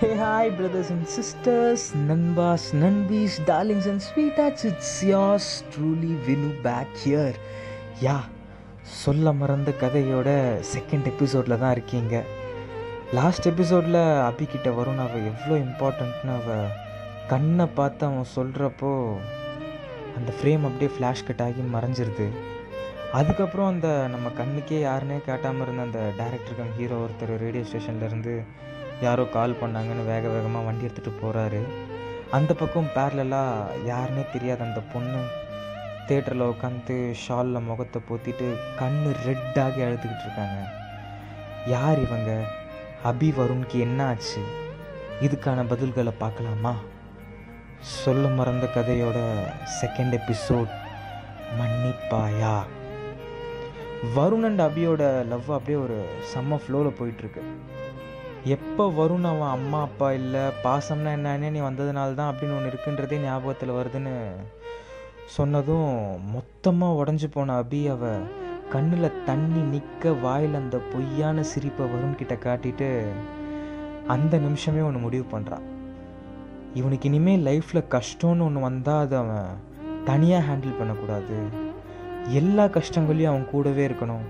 Hey hi brothers and sisters நண்பாஸ் Nanbas, darlings and sweethearts it's yours truly Vinu back here யா சொல்ல மறந்த கதையோட second எபிசோடில் தான் இருக்கீங்க. லாஸ்ட் எபிசோடில் அபிக்கிட்ட வரும்னு அவள் எவ்வளோ இம்பார்ட்டண்ட்னு அவள் கண்ணை பார்த்து அவன் சொல்கிறப்போ அந்த ஃப்ரேம் அப்படியே ஃப்ளாஷ் கட் ஆகி மறைஞ்சிருது. அதுக்கப்புறம் அந்த நம்ம கண்ணுக்கே யாருனே காட்டாமல் இருந்த அந்த டேரக்டர் கம் ஹீரோ ஒருத்தர் ரேடியோ ஸ்டேஷன்லேருந்து யாரோ கால் பண்ணாங்கன்னு வேக வேகமாக வண்டி எடுத்துகிட்டு போகிறாரு அந்த பக்கம் பேரலாக யாருனே தெரியாத. அந்த பொண்ணு தேட்டரில் உட்காந்து ஷாலில் முகத்தை போத்திட்டு கண்ணு ரெட்டாகி அழுதுகிட்டு இருக்காங்க. யார் இவங்க? அபி வருண்க்கு என்ன ஆச்சு? இதுக்கான பதில்களை பார்க்கலாமா? சொல்ல மறந்த கதையோட செகண்ட் எபிசோட் மன்னிப்பாயா? வருண் அண்ட் அபியோட லவ் அப்படியே ஒரு செம்ம ஃப்ளோவில் போயிட்டுருக்கு எப்போ வரும்னு அவன் அம்மா அப்பா இல்லை பாசம்னா என்னன்னு நீ வந்ததுனால தான் அப்படின்னு ஒன்று இருக்குன்றதே ஞாபகத்தில் வருதுன்னு சொன்னதும் மொத்தமாக உடஞ்சி போன அபி அவ கண்ணில் தண்ணி நிற்க வாயில் அந்த பொய்யான சிரிப்பை வருண்கிட்ட காட்டிட்டு அந்த நிமிஷமே ஒன்று முடிவு பண்ணுறான் இவனுக்கு இனிமேல் லைஃப்பில் கஷ்டம்னு ஒன்று வந்தால் அது அவன் தனியாக ஹேண்டில் பண்ணக்கூடாது. எல்லா கஷ்டங்களையும் அவன் கூடவே இருக்கணும்.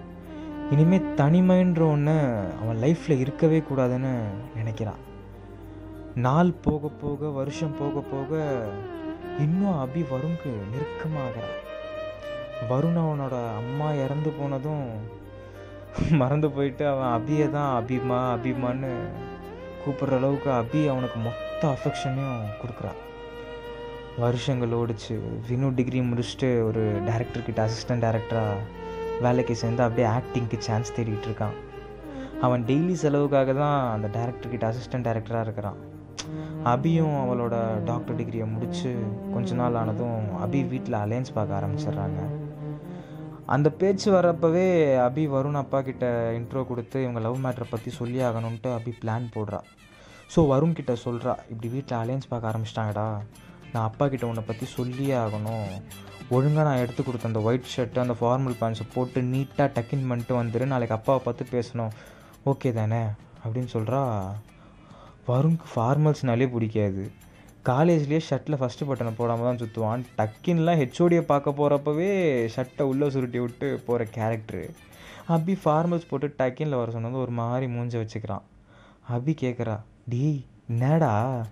இனிமேல் தனிமைன்ற ஒன்று அவன் லைஃப்பில் இருக்கவே கூடாதுன்னு நினைக்கிறான். நாள் போக போக வருஷம் போக போக இன்னும் அபி வருண்க்கு நெருக்கமாகிறான். வருண் அவனோட அம்மா இறந்து போனதும் மறந்து போயிட்டு அவன் அபியை தான் அபிமா அபிமான்னு கூப்பிடுற அளவுக்கு அபி அவனுக்கு மொத்த அஃபெக்ஷனையும் கொடுக்குறான். வருஷங்கள் ஓடிச்சு. வினு டிகிரி முடிச்சுட்டு ஒரு டேரக்டர்கிட்ட அசிஸ்டன்ட் டேரக்டராக வேலைக்கு சேர்ந்து அப்படியே ஆக்டிங்க்கு சான்ஸ் தேடிக்கிட்டு இருக்கான் அவன் டெய்லி செலவுக்காக தான் அந்த டேரக்டர்கிட்ட அசிஸ்டன்ட் டேரக்டராக இருக்கிறான். அபியும் அவளோட டாக்டர் டிகிரியை முடித்து கொஞ்ச நாள் ஆனதும் அபி வீட்டில் அலையன்ஸ் பார்க்க ஆரம்பிச்சிடுறாங்க. அந்த பேச்சு வர்றப்பவே அபி வருண் அப்பா கிட்ட இன்ட்ரோ கொடுத்து இவங்க லவ் மேட்ரை பற்றி சொல்லி ஆகணுன்ட்டு அபி பிளான் போடுறா. ஸோ வருண் கிட்ட சொல்கிறா இப்படி வீட்டில் அலையன்ஸ் பார்க்க ஆரம்பிச்சிட்டாங்கடா. நான் அப்பா கிட்ட உன்னை பற்றி சொல்லியே ஆகணும். ஒழுங்காக நான் எடுத்து கொடுத்த அந்த ஒயிட் ஷர்ட்டு அந்த ஃபார்மல் பேண்ட்ஸை போட்டு நீட்டாக டக்கின் பண்ணிட்டு வந்துடு நாளைக்கு அப்பாவை பார்த்து பேசணும். ஓகே தானே? அப்படின்னு சொல்கிறா வருண்க்கு ஃபார்மல்ஸ்னாலே பிடிக்காது. காலேஜ்லேயே ஷர்ட்டில் ஃபஸ்ட்டு பட்டனை போடாமல் தான் சுற்றுவான் டக்கின்லாம் ஹெச்ஓடியை பார்க்க போகிறப்பவே ஷர்ட்டை உள்ளே சுருட்டி விட்டு போகிற கேரக்டரு அபி ஃபார்மல்ஸ் போட்டு டக்கினில் வர சொன்னது ஒரு மாதிரி மூஞ்ச வச்சுக்கிறான். அபி கேட்குறா டேய் என்னடா?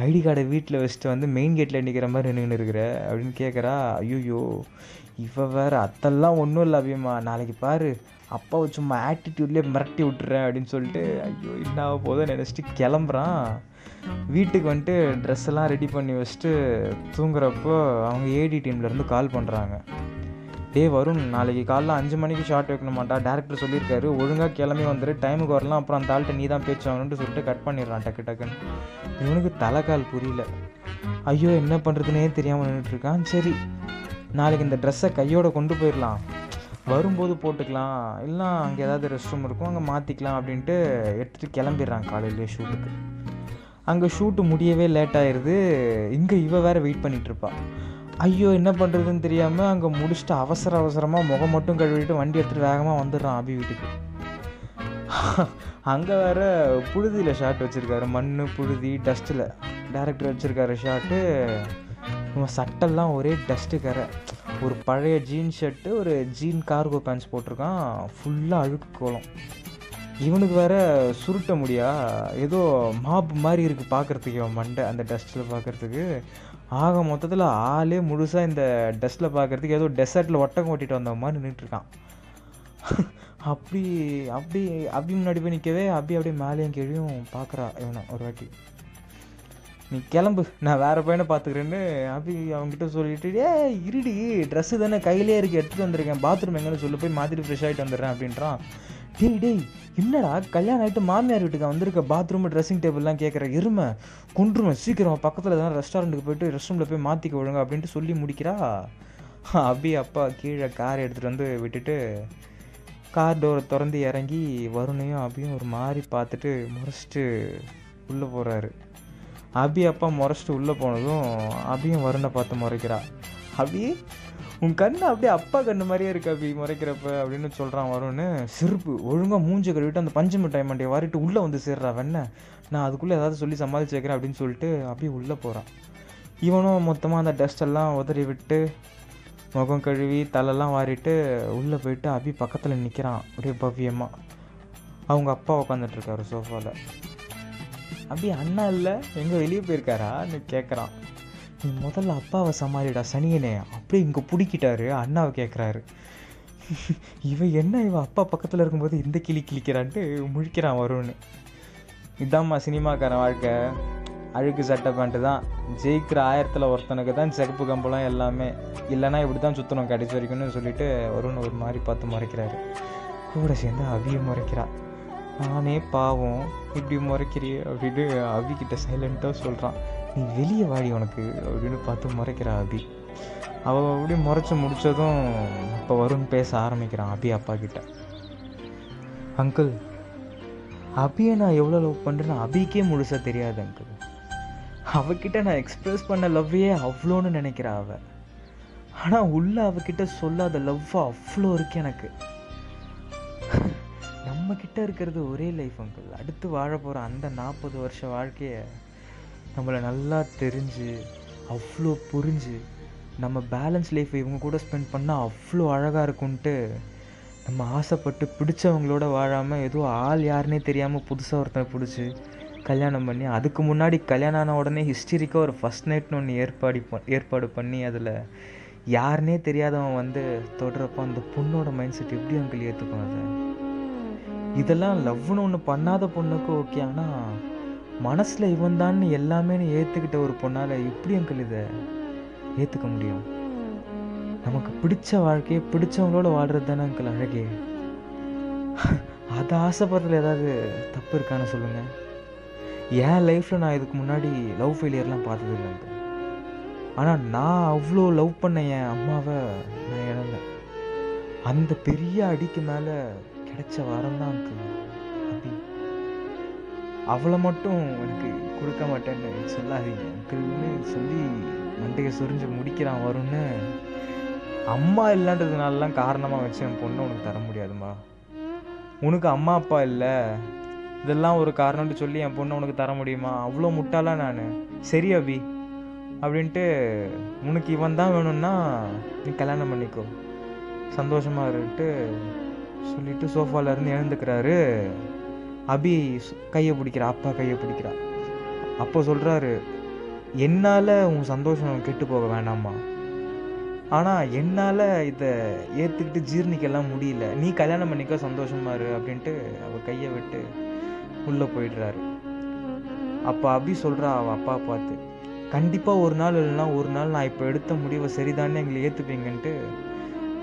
ஐடி கார்டை வீட்டில் வச்சுட்டு வந்து மெயின் கேட்டில் நிற்கிற மாதிரி நின்றுன்னு இருக்கிற அப்படின்னு கேட்குறா ஐயோயோ இவ வேறு அத்தெல்லாம் ஒன்றும் இல்லை அபியம்மா. நாளைக்கு பாரு அப்பாவை சும்மா ஆட்டிடியூட்லேயே மிரட்டி விட்டுறேன் அப்படின்னு சொல்லிட்டு ஐயோ என்ன ஆக போதும் நினச்சிட்டு கிளம்புறான். வீட்டுக்கு வந்துட்டு ட்ரெஸ் எல்லாம் ரெடி பண்ணி வச்சுட்டு தூங்குறப்போ அவங்க ஏடி டீம்லேருந்து கால் பண்ணுறாங்க டே வரும் நாளைக்கு காலைல அஞ்சு மணிக்கு ஷார்ட் வைக்கணுமாட்டா? டேரக்டர் சொல்லியிருக்காரு ஒழுங்காக கிளம்பி வந்துடு டைமுக்கு வரலாம் அப்புறம் அந்த ஆள்கிட்ட நீ தான் பேச்சு சொல்லிட்டு கட் பண்ணிடுறான் டக்கு டக்குன்னு. இவனுக்கு தலைக்கால் புரியல. ஐயோ என்ன பண்ணுறதுனே தெரியாமல் நின்றுட்டுருக்கான் சரி நாளைக்கு இந்த ட்ரெஸ்ஸை கையோடு கொண்டு போயிடலாம். வரும்போது போட்டுக்கலாம். இல்லை அங்கே ஏதாவது ரெஸ்ட் ரூம் இருக்கும் அங்கே மாற்றிக்கலாம் அப்படின்ட்டு எடுத்துகிட்டு கிளம்பிடுறான் காலையிலேயே ஷூட்டுக்கு அங்கே ஷூட்டு முடியவே லேட் ஆயிடுது இங்கே இவ வேறு வெயிட் பண்ணிகிட்ருப்பாள் ஐயோ என்ன பண்ணுறதுன்னு தெரியாமல் அங்கே முடிச்சுட்டு அவசர அவசரமாக முகம் மட்டும் கழுவிட்டு வண்டி எடுத்துகிட்டு வேகமாக வந்துடுறான் அபி வீட்டுக்கு. அங்கே வேற புழுதியில் ஷார்ட் வச்சுருக்காரு. மண் புழுதி டஸ்ட்டில் டேரக்டர் வச்சுருக்காரு ஷார்ட்டு இவன் சட்டெல்லாம் ஒரே டஸ்ட்டு கரை. ஒரு பழைய ஜீன் ஷர்ட்டு ஒரு ஜீன் கார்கோ பேண்ட்ஸ் போட்டிருக்கான். ஃபுல்லாக அழுக்கு கோலம். இவனுக்கு வேற சுருட்ட முடியா? ஏதோ மாப்பு மாதிரி இருக்குது பார்க்குறதுக்கு இவன் மண்டை அந்த டஸ்ட்டில் பார்க்குறதுக்கு ஆக மொத்தத்தில் ஆளே முழுசாக இந்த டஸ்ட்டில் பார்க்குறதுக்கு ஏதோ டெசர்ட்டில் ஒட்டகம் ஓட்டிட்டு வந்த மாதிரி நின்றுட்டுருக்கான் அப்படி அப்படி அப்படி முன்னாடி போய் நிற்கவே அப்படி அப்படியே மேலேயும் கீழையும் பார்க்குறா இவனை ஒரு வாட்டி. நீ கிளம்பு நான் வேறு பையனை பார்த்துக்கிறேன்னு அப்படி அவங்ககிட்ட சொல்லிட்டு ஏ இருடி ட்ரெஸ்ஸு தானே கையிலே இருக்கு எடுத்துகிட்டு வந்திருக்கேன். பாத்ரூம் எங்கன்னு சொல்லி போய் மாற்றிட்டு ஃப்ரெஷ் ஆகிட்டு வந்துடுறேன் அப்படின்றான். டேய் டேய் என்னடா? கல்யாணம் ஆகிட்டு மாமியார் வீட்டுக்கு வந்திருக்க பாத்ரூம் ட்ரெஸ்ஸிங் டேபிள்லாம் கேட்குற இருமை கொன்றுவேன் சீக்கிரம் பக்கத்தில் தான் ரெஸ்டாரண்ட்டுக்கு போயிட்டு ரெஸ்ட் ரூமில் போய் மாற்றிக்க விழுங்க அப்படின்ட்டு சொல்லி முடிக்கிறா? அபி அப்பா கீழே கார் எடுத்துகிட்டு வந்து விட்டுட்டு கார் டோரை திறந்து இறங்கி வருணையும் அபியும் ஒரு மாதிரி பார்த்துட்டு முறைச்சிட்டு உள்ளே போகிறாரு அபி அப்பா முறைச்சிட்டு உள்ளே போனதும் அபியும் வருணை பார்த்து முறைக்கிறா. அபி உன் கண்ணு அப்படியே அப்பா கண்ணு மாதிரியே இருக்கு அப்படி முறைக்கிறப்ப அப்படின்னு சொல்கிறான் வரும்னு செருப்பு ஒழுங்காக மூஞ்ச கழுவிட்டு அந்த பஞ்சு மிட்டாய் மண்டையை வாரிட்டு உள்ளே வந்து சேர்றா வெண்ண. நான் அதுக்குள்ளே ஏதாவது சொல்லி சமாளிச்சு வைக்கிறேன் அப்படின்னு சொல்லிட்டு அப்படியே உள்ளே போகிறான் இவனும் மொத்தமாக அந்த டஸ்டெல்லாம் உதறி விட்டு முகம் கழுவி தலைலாம் வாரிட்டு உள்ளே போயிட்டு அபி பக்கத்தில் நிற்கிறான் அப்படியே பவ்யமாக அவங்க அப்பா உட்காந்துட்ருக்காரு சோஃபாவில் அப்படியே அண்ணா இல்லை? எங்கே வெளியே போயிருக்காரான்னு கேட்குறான் நீ முதல்ல அப்பாவை சமாளிடா சனியனே. அப்படியே இங்கே பிடிக்கிட்டாரு அண்ணாவை கேட்குறாரு இவன் என்ன இவன் அப்பா பக்கத்தில் இருக்கும்போது இந்த கிளி கிளிக்கிறான்ட்டு முழிக்கிறான் வரும்னு இதாம்மா சினிமாக்காரன் வாழ்க்கை. அழுக்கு சட்டை பேண்ட்டு தான். ஜெயிக்கிற ஆயிரத்தில் ஒருத்தனுக்கு தான் சிகப்பு கம்பளம் எல்லாமே. இல்லைன்னா இப்படி தான் சுற்றணும் கடைசி வரைக்கும்னு சொல்லிட்டு வருண் ஒரு மாதிரி பார்த்து முறைக்கிறாரு. கூட சேர்ந்து அவியை முறைக்கிறான் நானே பாவம். இப்படி முறைக்கிறியே அப்படின்ட்டு அவிக்கிட்ட சைலண்ட்டாக சொல்கிறான் நீ வெளியே வாடி உனக்கு அப்படின்னு பார்த்து முறைக்கிறா அபி. அவள் அப்படியே முறைச்சி முடித்ததும் இப்போ வருண் பேச ஆரம்பிக்கிறான் அபி அப்பா கிட்ட. அங்கிள் அபியை நான் எவ்வளோ லவ் பண்ணுறேன்னு அபிக்கே முழுசாக தெரியாது அங்கிள். அவகிட்ட நான் எக்ஸ்ப்ரெஸ் பண்ண லவ்வையே அவ்வளோன்னு நினைக்கிறா அவள் ஆனால் உள்ள அவகிட்ட சொல்லாத லவ் அவ்வளோ இருக்கு எனக்கு. நம்ம கிட்ட இருக்கிறது ஒரே லைஃப் அங்கிள். அடுத்து வாழ போகிற அந்த நாற்பது வருஷ வாழ்க்கையை நம்மளை நல்லா தெரிஞ்சு அவ்வளோ புரிஞ்சு நம்ம பேலன்ஸ் லைஃப் இவங்க கூட ஸ்பெண்ட் பண்ணால் அவ்வளோ அழகாக இருக்கும்ன்ட்டு நம்ம ஆசைப்பட்டு பிடிச்சவங்களோட வாழாமல் ஏதோ ஆள் யாருன்னே தெரியாமல் புதுசாக ஒருத்தனை பிடிச்சி கல்யாணம் பண்ணி அதுக்கு முன்னாடி கல்யாணம் ஆன உடனே ஹிஸ்டரிக்காக ஒரு ஃபஸ்ட் நைட்னு ஒன்று ஏற்பாடு ஏற்பாடு பண்ணி அதில் யாருனே தெரியாதவன் வந்து தொடுறப்போ அந்த பொண்ணோட மைண்ட் செட் எப்படி அங்கிள் ஏற்றுக்கும் அதை? இதெல்லாம் லவ்னு ஒன்று பண்ணாத பொண்ணுக்கு ஓகே ஆனால் மனசில் இவன் தான் எல்லாமே ஏற்றுக்கிட்ட ஒரு பொண்ணால் எப்படி அங்கிள் இதை ஏற்றுக்க முடியும்? நமக்கு பிடிச்ச வாழ்க்கையை பிடிச்சவங்களோட வாழ்கிறது தானே அங்கிள் அழகே. அதை ஆசைப்படுறதுல ஏதாவது தப்பு இருக்கான்னு சொல்லுங்கள் என் லைஃப்பில் நான் இதுக்கு முன்னாடி லவ் ஃபெயிலியர்லாம் பார்த்தது இல்லை அங்கிள் ஆனால் நான் அவ்வளோ லவ் பண்ண என் அம்மாவை நான் இழந்தேன். அந்த பெரிய அடிக்கு மேலே கிடைச்ச வரம் தான் அங்கிள் அவளை மட்டும் எனக்கு கொடுக்க மாட்டேன்னு சொல்லாதீங்க. அங்கிள்னு சொல்லி மண்டையை சொரிஞ்சு முடிக்கிறான் வரும்னு அம்மா இல்லைன்றதுனாலலாம் காரணமாக வச்சு என் பொண்ணை உனக்கு தர முடியாதும்மா உனக்கு அம்மா அப்பா இல்லை. இதெல்லாம் ஒரு காரணம்னு சொல்லி என் பொண்ணை உனக்கு தர முடியுமா? அவ்வளோ முட்டாளா நான். சரி அபி. அப்படின்ட்டு உனக்கு இவன் தான் வேணும்னா நீ கல்யாணம் பண்ணிக்கோ. சந்தோஷமாக இருன்ட்டு சொல்லிட்டு சோஃபால இருந்து எழுந்துக்கிறாரு. அபி கையை பிடிக்கிறா அப்பா கையை பிடிக்கிறா. அப்போ சொல்கிறாரு என்னால் உன் சந்தோஷம் கெட்டு போக வேண்டாமா ஆனால் என்னால் இதை ஏற்றுக்கிட்டு ஜீர்ணிக்கலாம் முடியல. நீ கல்யாணம் பண்ணிக்க சந்தோஷமா இரு அப்படின்ட்டு அவள் கையை விட்டு உள்ளே போயிடுறாரு. அப்போ அபி சொல்கிறா அவள் அப்பா பார்த்து கண்டிப்பாக ஒரு நாள் இல்லைன்னா ஒரு நாள் நான் இப்போ எடுத்த முடிவை சரிதானே எங்களை ஏற்றுப்பீங்கன்ட்டு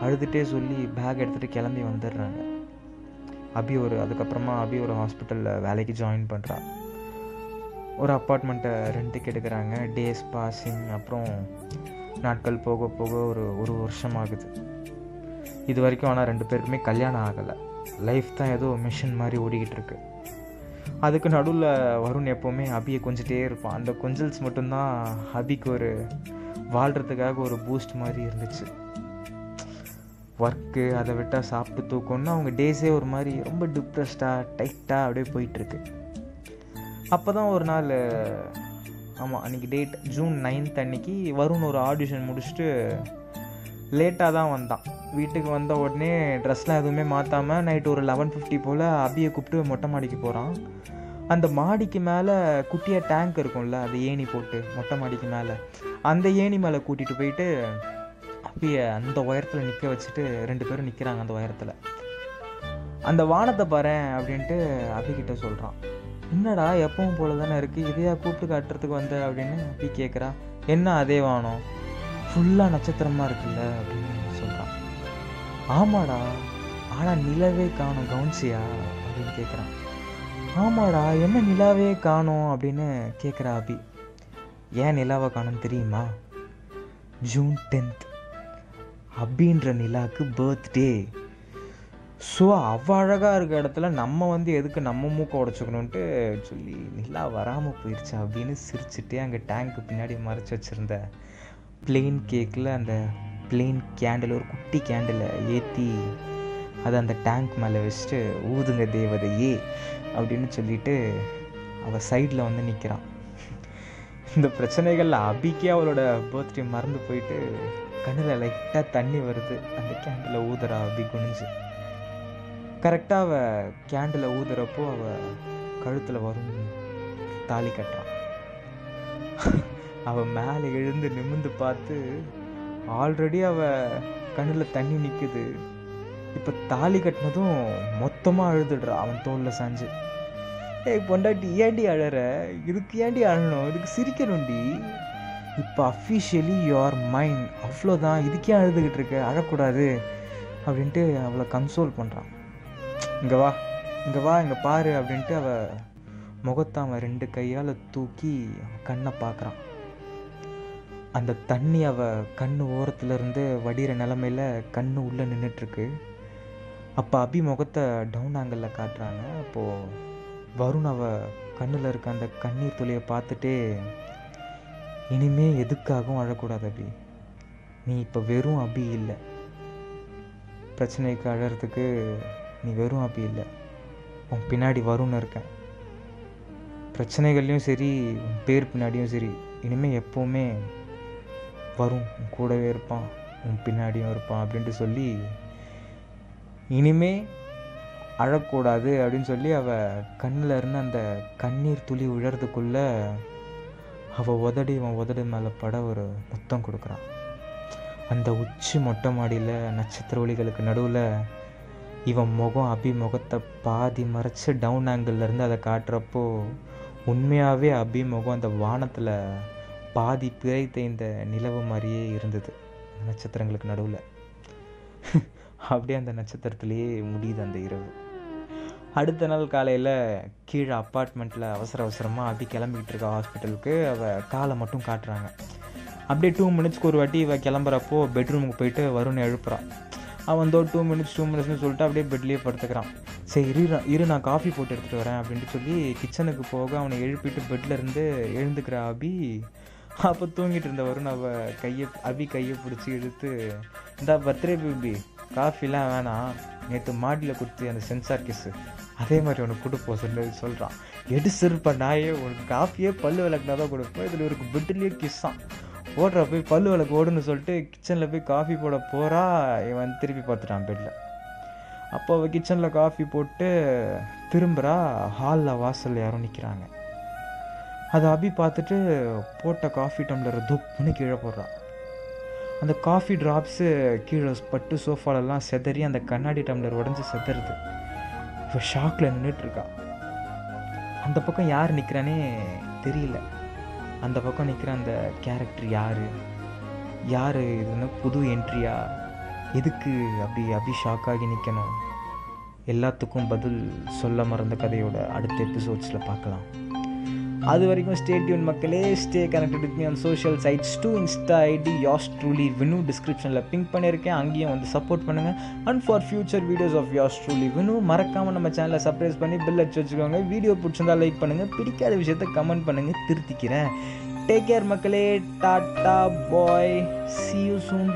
அழுதுகிட்டே சொல்லி பேக் எடுத்துகிட்டு கிளம்பி வந்துடுறாங்க. அபி ஒரு அதுக்கப்புறமா அபி ஒரு ஹாஸ்பிட்டலில் வேலைக்கு ஜாயின் பண்ணுறா ஒரு அப்பார்ட்மெண்ட்டை ரெண்ட்டுக்கு எடுக்கிறாங்க. டேஸ் பாசிங் அப்புறம் நாட்கள் போக போக ஒரு ஒரு வருஷம் ஆகுது இது வரைக்கும் ஆனால் ரெண்டு பேருக்குமே கல்யாணம் ஆகலை. லைஃப் தான் ஏதோ மிஷின் மாதிரி ஓடிக்கிட்டு இருக்கு அதுக்கு நடுவில் வருண் எப்போவுமே அபியை கொஞ்சிட்டே இருப்பான். அந்த கொஞ்சல்ஸ் மட்டும்தான் அபிக்கு ஒரு வாழ்கிறதுக்காக ஒரு பூஸ்ட் மாதிரி இருந்துச்சு. ஒர்க்கு அதை விட்டால் சாப்பிட்டு தூக்கம்னு அவங்க டேஸே ஒரு மாதிரி ரொம்ப டிப்ரெஸ்டாக டைட்டாக அப்படியே போயிட்டுருக்கு. அப்போ தான் ஒரு நாள் ஆமாம் அன்றைக்கி டேட் ஜூன் நைன்த் அன்னைக்கு வருண் ஒரு ஆடிஷன் முடிச்சுட்டு லேட்டாக தான் வந்தான். வீட்டுக்கு வந்த உடனே ட்ரெஸ்லாம் எதுவுமே மாற்றாமல் நைட்டு ஒரு லெவன் ஃபிஃப்டி போல் அபியை கூப்பிட்டு மொட்டை மாடிக்கு போகிறான் அந்த மாடிக்கு மேலே குட்டியாக டேங்க் இருக்கும்ல அந்த ஏணி போட்டு மொட்டை மாடிக்கு மேலே. அந்த ஏணி மேலே கூட்டிகிட்டு போயிட்டு அபியை அந்த உயரத்தில் நிற்க வச்சுட்டு ரெண்டு பேரும் நிற்கிறாங்க அந்த உயரத்தில். அந்த வானத்தை பாரேன் அப்படின்ட்டு அபிகிட்ட சொல்கிறான் என்னடா எப்பவும் போல தானே இருக்குது இதையா கூப்பிட்டு காட்டுறதுக்கு வந்த? அப்படின்னு அப்பி கேட்குறா என்ன அதே வானம்? ஃபுல்லாக நட்சத்திரமாக இருக்குல்ல? அப்படின்னு சொல்கிறான் ஆமாடா ஆனால் நிலவே காணும் கவுன்சியா? அப்படின்னு கேட்குறான் ஆமாடா என்ன நிலாவே காணும்? அப்படின்னு கேட்குறா அபி. ஏன் நிலாவை காணும் தெரியுமா? June tenth. அபின்ற நிலாவுக்கு பர்த்டே ஸோ அவ்வளோ அழகாக இருக்க இடத்துல நம்ம வந்து எதுக்கு நம்ம மூக்கை உடச்சிக்கணுன்ட்டு சொல்லி நிலா வராமல் போயிடுச்சு அப்படின்னு சிரிச்சுட்டு அங்கே டேங்க்கு பின்னாடி மறைச்சி வச்சுருந்த பிளெயின் கேக்கில் அந்த பிளெயின் கேண்டில் ஒரு குட்டி கேண்டிலை ஏற்றி அதை அந்த டேங்க் மேலே வச்சுட்டு ஊதுங்க தேவதையே அப்படின்னு சொல்லிட்டு அவள் சைடில் வந்து நிற்கிறான் இந்த பிரச்சனைகளில் அபிக்கே அவளோட பர்த்டே மறந்து போயிட்டு கண்ணில் லைட்டாக தண்ணி வருது. அந்த கேண்டில் ஊதுறா அப்படி குனிஞ்சு. கரெக்டாக அவள் கேண்டில் ஊதுறப்போ அவள் கழுத்தில் வரும் தாலி கட்டுறான் அவள் மேலே எழுந்து நிமிந்து பார்த்து ஆல்ரெடி அவள் கண்ணில் தண்ணி நிற்குது இப்போ தாலி கட்டினதும் மொத்தமாக அழுதுடுறா அவன் தோளில் சாஞ்சு. ஏய் பொண்டாட்டி ஏண்டி அழற? இதுக்கு ஏண்டி அழணும்? இதுக்கு சிரிக்கணும்டி. இப்போ அஃபிஷியலி யுவர் மைண்ட் அவ்வளோதான் இதுக்கே அழுதுகிட்டு இருக்க? அழக்கூடாது. அப்படின்ட்டு அவளை கன்சோல் பண்ணுறான் இங்கே வா. இங்கே வா இங்கே பாரு அப்படின்ட்டு அவள் முகத்தை அவன் ரெண்டு கையால் தூக்கி கண்ணை பார்க்குறான். அந்த தண்ணி அவள் கண்ணு ஓரத்துலேருந்து வடிகிற நிலமையில கண்ணு உள்ளே நின்றுட்டுருக்கு அப்போ அபி முகத்தை டவுன் ஆங்கிளில் காட்டுறாங்க. அப்போது வருண் அவள் கண்ணில் இருக்க அந்த கண்ணீர் துளியை பார்த்துட்டே இனிமே எதுக்காகவும் அழக்கூடாது அபி. நீ இப்போ வெறும் அபி இல்லை. பிரச்சனைக்கு அழகிறதுக்கு நீ வெறும் அபி இல்லை. உன் பின்னாடி வரும்னு இருக்கேன். பிரச்சனைகள்லையும் சரி உன் பேர் பின்னாடியும் சரி இனிமேல் எப்போவுமே வரும் உன் கூடவே இருப்பான் உன் பின்னாடியும் இருப்பான் அப்படின்ட்டு சொல்லி இனிமே அழக்கூடாது அப்படின்னு சொல்லி அவள் கண்ணில் இருந்து அந்த கண்ணீர் துளி விழறதுக்குள்ள அவள் உதடி இவன் உதடி மேலே பட ஒரு முத்தம் கொடுக்குறான். அந்த உச்சி மொட்டை மாடியில் நட்சத்திர ஒளிகளுக்கு நடுவில் இவன் முகம் அபி முகத்தை பாதி மறைச்சு டவுன் ஆங்கிள்லேருந்து அதை காட்டுறப்போ உண்மையாகவே அபி முகம் அந்த வானத்தில் பாதி பிறை தேய்ந்த நிலவு மாதிரியே இருந்தது. நட்சத்திரங்களுக்கு நடுவில். அப்படியே அந்த நட்சத்திரத்திலேயே முடியுது அந்த இரவு. அடுத்த நாள் காலையில் கீழே அப்பார்ட்மெண்ட்டில் அவசர அவசரமாக அப்படி கிளம்பிக்கிட்டு இருக்கா ஹாஸ்பிட்டலுக்கு அவள் காலை மட்டும் காட்டுறாங்க. அப்படியே டூ மினிட்ஸ்க்கு ஒரு வாட்டி இவள் கிளம்புறப்போ பெட்ரூமுக்கு போயிட்டு வருண் எழுப்புறான் அவன் தோ டூ மினிட்ஸ் டூ மினிட்ஸ்னு சொல்லிட்டு அப்படியே பெட்லேயே படுத்துக்கிறான். சரி இரு இரு நான் காஃபி போட்டு எடுத்துகிட்டு வரேன் அப்படின்ட்டு சொல்லி கிச்சனுக்கு போக அவனை எழுப்பிட்டு பெட்ல இருந்து எழுந்துக்கிற அபி அப்போ தூங்கிட்டு இருந்த வருண் அவள் கையை அபி கையை பிடிச்சி இழுத்து இந்த பர்த்டே பேபி காஃபிலாம் வேணாம். நேற்று மாடியில் கொடுத்து அந்த சென்சார் கிஸ்ஸு அதே மாதிரி உனக்கு கொடுப்போம் சொல்லி சொல்கிறான் எடு சிறுப்பா நாயே உனக்கு காஃபியே பல்லு விளக்குனா தான் கொடுப்போம் இதில் இவருக்கு பெட்லேயே கிஸ்ஸான் ஓடுற போய் பல்லு விளக்கு ஓடுன்னு சொல்லிட்டு கிச்சனில் போய் காஃபி போட போகிறா இவன் திருப்பி பார்த்துட்டான் பெட்டில் அப்போ அவள் கிச்சனில் காஃபி போட்டு திரும்புகிறா ஹாலில் வாசலில் யாரும் நிற்கிறாங்க அதை அபி பார்த்துட்டு போட்ட காஃபி டம்ளரை துப்புன்னு கீழே போடுறான் அந்த காஃபி ட்ராப்ஸு கீழே பட்டு சோஃபாலெல்லாம் செதறி அந்த கண்ணாடி டம்ளர் உடஞ்சி செதறுது. இப்போ ஷாக்கில் நின்றுட்டுருக்கா அந்த பக்கம் யார் நிற்கிறானே தெரியல. அந்த பக்கம் நிற்கிற அந்த கேரக்டர் யார்? யார் இதுன்னு புது என்ட்ரியா எதுக்கு அப்படி அப்படி ஷாக் ஆகி நிற்கணும் எல்லாத்துக்கும் பதில் சொல்ல மறந்த கதையோட அடுத்த எபிசோட்ஸில் பார்க்கலாம். அது வரைக்கும் ஸ்டே டியூன் மக்களே. Stay connected with me on social sites to insta ID yours truly Vinu டிஸ்கிரிப்ஷனில் பிங்க் பண்ணியிருக்கேன் அங்கேயும் வந்து சப்போர்ட் பண்ணுங்கள் and for future videos of yours truly Vinu மறக்காமல் நம்ம சேனலை சப்ரைஸ் பண்ணி பில் அடிச்சு வச்சுக்கோங்க. வீடியோ பிடிச்சிருந்தா லைக் பண்ணுங்கள் பிடிக்காத விஷயத்த கமெண்ட் பண்ணுங்கள் திருத்திக்கிறேன். டேக் கேர் மக்களே. Tata bye see you soon